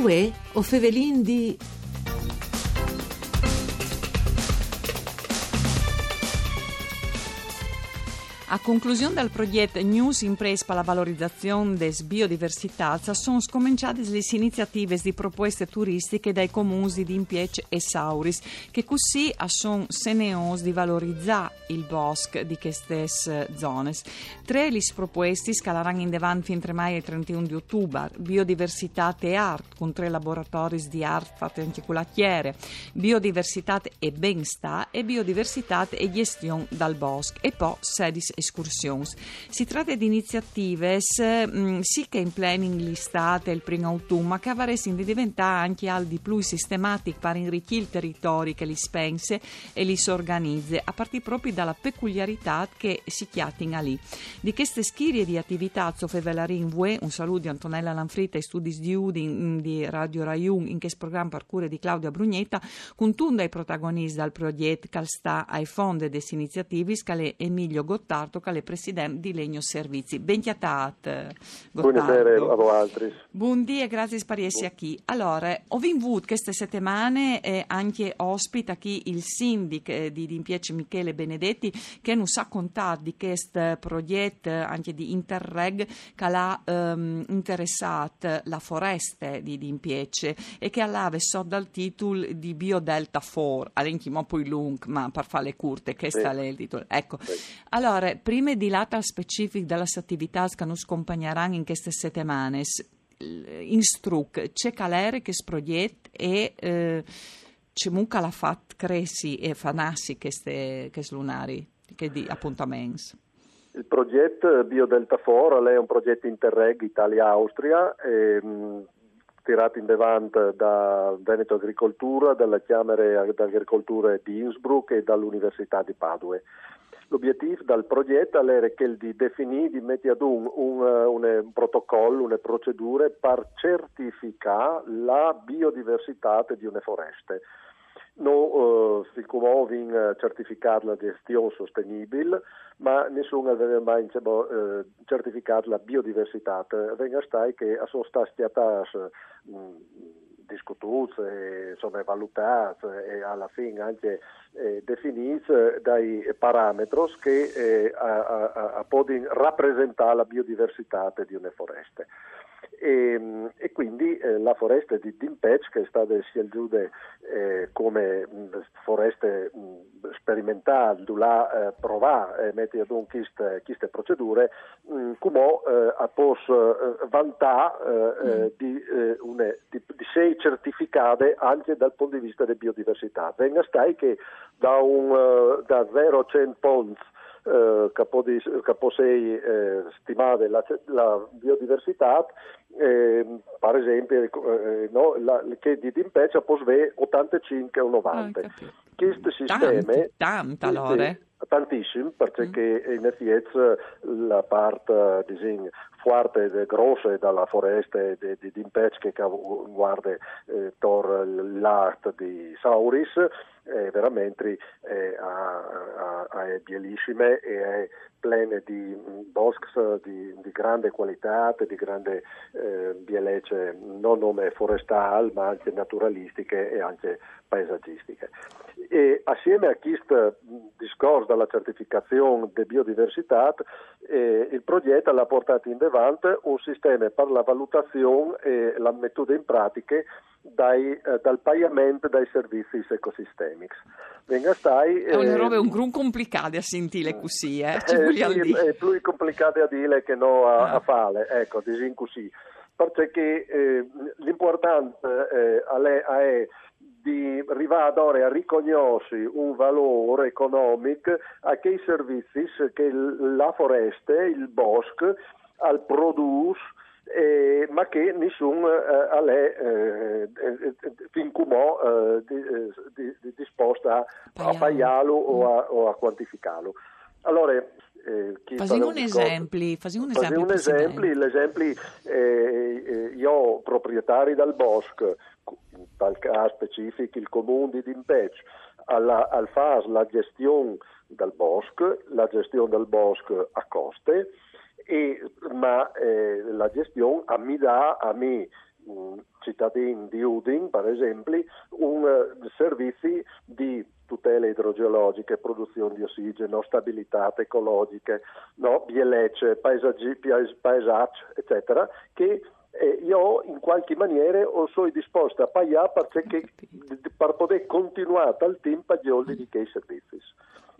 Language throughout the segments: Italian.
Uè, o fevelin di... A conclusione del progetto News Impresa per la valorizzazione des biodiversità sono scominciate le iniziative di proposte turistiche dai comuni di Impiec e Sauris che così sono seneos di valorizzare il bosco di queste zone. Tre le proposte scaleranno in davanti fin 3 mai e 31 di ottobre. Biodiversità e art con tre laboratori di art fatti anche con la chiere biodiversità e benestà e biodiversità e gestione dal bosco. E poi 16 excursions. Si tratta di iniziative mm, sì che in planning listate il primo autunno, ma che avresti di diventare anche al di più sistematiche per arricchire il territorio che li spense e li si organizza, a partire proprio dalla peculiarità che si chiatina lì. Di queste schirie di attività, Zofevelarin Vue, un saluto di Antonella Lanfrita e studi di Udi mm, di Radio Raiun in questo programma per cure di Claudia Brugnetta, con tutti i protagonisti dal progetto che sta ai fondi delle iniziative, scale Emilio Gottardo, quale presidente di Legno Servizi. Ben chiatat, Buonasera a voi altri. Buondì e grazie spariessi a chi. Allora, ho vinto queste settimane eh, anche ospita qui il sindic eh, di Dimpiece Michele Benedetti che non sa contare di questo progetto anche di Interreg che l'ha ehm, interessato la foresta di Dimpiece e che all'ave so dal titolo di Biodelta 4, all'inchimo poi lung, ma per fare le curte, questo sì. è il titolo. Ecco, sì. allora, prima di lata specific delle attività che nos accompagneranno in queste settimane, in struc, c'è calere che sproiet e eh, c'è mucca la fat cresci e fanassi queste lunari, che di appuntamenti. Il progetto Biodelta 4 è un progetto Interreg Italia-Austria e, mh, tirato in devant da Veneto Agricoltura, dalla Camera d'Agricoltura di Innsbruck e dall'Università di Padua. L'obiettivo del progetto era quello di definire, di mettere ad un, un, eh, un, un protocollo, una procedure per certificare la biodiversità di una foresta. Non eh, si muove certificare la gestione sostenibile, ma nessuno aveva mai eh, certificato la biodiversità. Venga stai che sono state discutute, insomma, valutate e alla fine anche eh, definite dai parametri che eh, a, a, a possono rappresentare la biodiversità di una foresta. E, e, quindi eh, la foresta di Dimpec, che è stata scelta eh, come mh, foresta mh, sperimentale, dove eh, provare a mettere ad un queste, queste procedure, mh, come eh, a eh, vantare eh, mm. di, une, di, di, sei certificate anche dal punto di vista della biodiversità. Venga stai che da, un, da 0 a 100 punti eh, capo 6 eh, stimare la, la biodiversità, eh, per esempio, eh, no, la, che di Dimpeccia può avere 85 o 90. Ah, Questi sistemi... Tanta allora. Tantissimo, perché mm. in effetti la parte disegno, forte e grossa dalla foresta di, di Dimpec che guarda eh, tor l'art di Sauris è veramente è, è bellissime e è piene di boschi di, di, grande qualità, di grande eh, bellezza, non nome forestale ma anche naturalistiche e anche paesaggistiche. E assieme a questo discorso della certificazione di biodiversità, eh, il progetto ha portato in avanti un sistema per la valutazione e la metoda in pratica dai, eh, dal pagamento dai servizi ecosistemici. Venga stai, è una eh, roba un grun complicata a sentire così, eh? Ci eh, sì, è più complicato a dire che non a, ah. a fare, ecco, disin così. Perché eh, l'importante eh, è di arrivare a riconoscere un valore economico a quei servizi che la foresta, il bosco, al produce eh, ma che nessuno eh, è eh, eh, fin come eh, di, di, disposta a pagarlo o a, o a quantificarlo. Allora, eh, Fasi un esempio, fasi un esempio. Un esempio l'esempio eh, eh, io proprietari del bosco, in tal caso specifico il comune di Dimpec, alla, al fare la gestione del bosco, la gestione del bosco a coste, e, ma eh, la gestione a mi dà a me cittadini di Udin, per esempio, un uh, servizi di tutele idrogeologiche, produzione di ossigeno, stabilità ecologiche, no? bielecce, paesaggi, paesaggi, eccetera, che eh, io in qualche maniera sono disposto a pagare perché, per poter continuare al tempo a di quei servizi.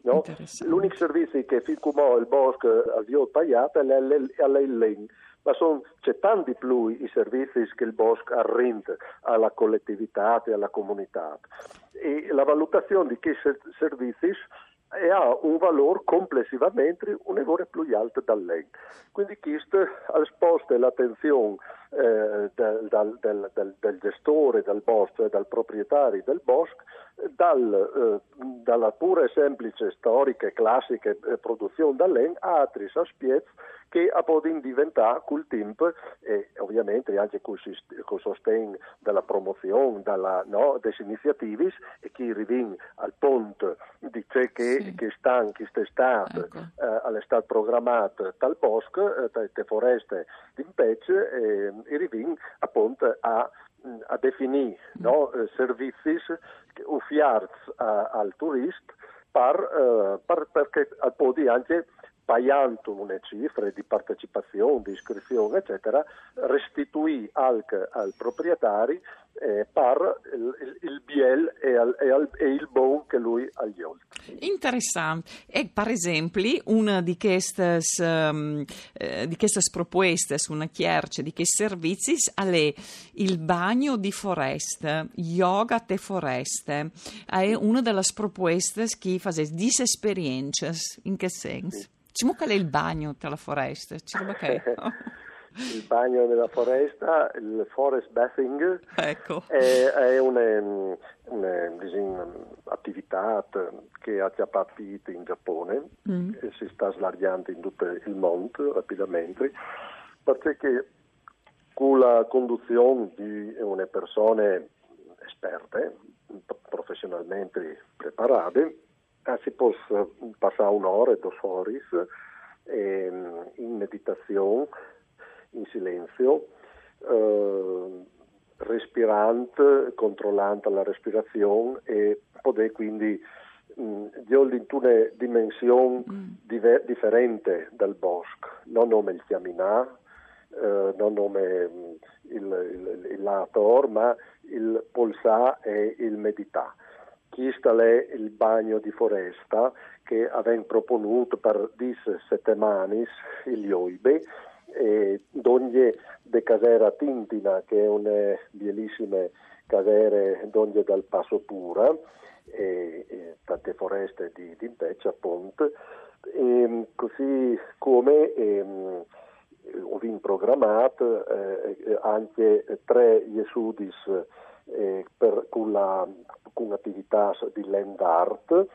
No? L'unico servizio che fin come il bosco ha pagato è l'Ellen ma son, c'è tanti più i servizi che il bosco arrende alla collettività e alla comunità. E la valutazione di questi servizi ha un valore complessivamente un valore più alto da lei. Quindi questo ha sposta l'attenzione eh, del, del, del, del, gestore del bosco e dal proprietario del bosco dal, eh, dalla pura e semplice storica e classica eh, produzione da legno a altri aspetti che a poter diventare col tempo e ovviamente anche con il sostegno della promozione dalla, no, delle iniziative e che arrivano al punto di ciò che, sì. che sta quest'estate ecco. eh, all'estate programmato dal bosco, eh, dalle foreste d'impece e, e arrivano appunto a a definire no, eh, servizi offerti al turista per, uh, per, perché poi anche pagando una cifre di partecipazione, di iscrizione, eccetera, restituì anche al proprietario eh, per il, il biel e, al, e, al, e, il bon che lui ha gli oltre. Interessante. E per esempio, una di queste, um, eh, di queste proposte, una chiarce di questi servizi è il bagno di foreste, yoga te foreste. È una delle proposte che fa di esperienze. In che senso? Sì. Ci mucca il bagno tra la foresta? Che... il bagno nella foresta, il forest bathing, ecco. è, è un'attività che ha già partito in Giappone mm. e si sta slargando in tutto il mondo rapidamente, perché con la conduzione di una persone esperte, professionalmente preparate, Ah, si può passare un'ora, due ore eh, in meditazione, in silenzio, eh, respirante, controllando la respirazione e poter quindi mh, in una dimensione mm. diver- differente dal bosco, non come il chiaminà, eh, non come mh, il, il, il lator, ma il polsà e il medità questo è il bagno di foresta che abbiamo proponuto per 10 settimane il OIBE e d'ogni de casera Tintina che è una bellissima casera d'ogni dal Passo Pura e, e tante foreste di, Impeccia appunto e, così come e, ho programmato eh, anche tre Iesudis eh, per, con la con attività di land art.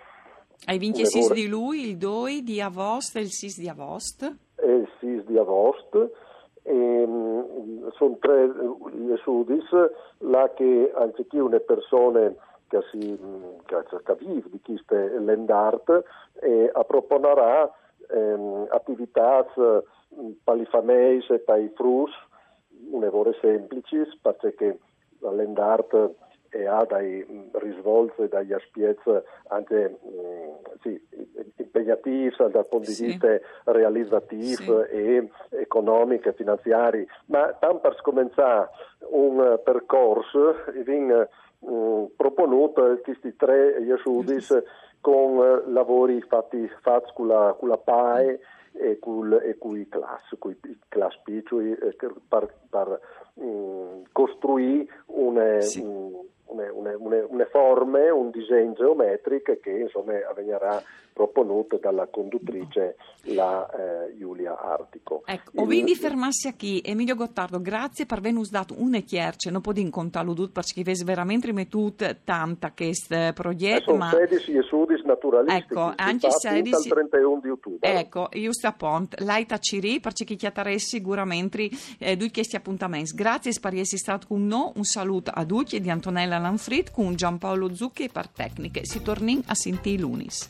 Hai vinto il SIS di lui, il DOI di Avost e il SIS di Avost? E il SIS di Avost. E, mm, sono tre gli esudis là che anziché una persona che si mm, che, che vive di queste land art e proponerà ehm, attività mm, palifameis e paifrus un'evore semplici perché la land art e ha dai risvolti, dagli aspetti anche sì, impegnativi dal punto di vista sì. realizzativo sì. e economico e finanziari, ma tanto per cominciare un percorso viene mh, proponuto questi tre iesudis con lavori fatti, fatti con la, con la PAE e con i class, con i class piccoli per, per mh, costruire un, sì. un une, une, une, forme, un disegno geometrico che insomma avverrà proponuto dalla conduttrice la eh, Giulia Artico. Ecco, Il... quindi fermarsi qui. Emilio Gottardo, grazie per averci dato una chiarce, non posso incontrarlo tutto perché avete veramente rimettuto tanta questo progetto. Eh, ma... 16 studi naturalistici, ecco, anche 16... il 31 di ottobre. Ecco, giusto appunto, lei taciri perché chi chiataresi sicuramente eh, due questi appuntamenti. Grazie per essere stato con noi, un saluto a tutti di Antonella Lanfrit con Giampaolo Zucchi e per tecniche. Si torni a sentire lunis.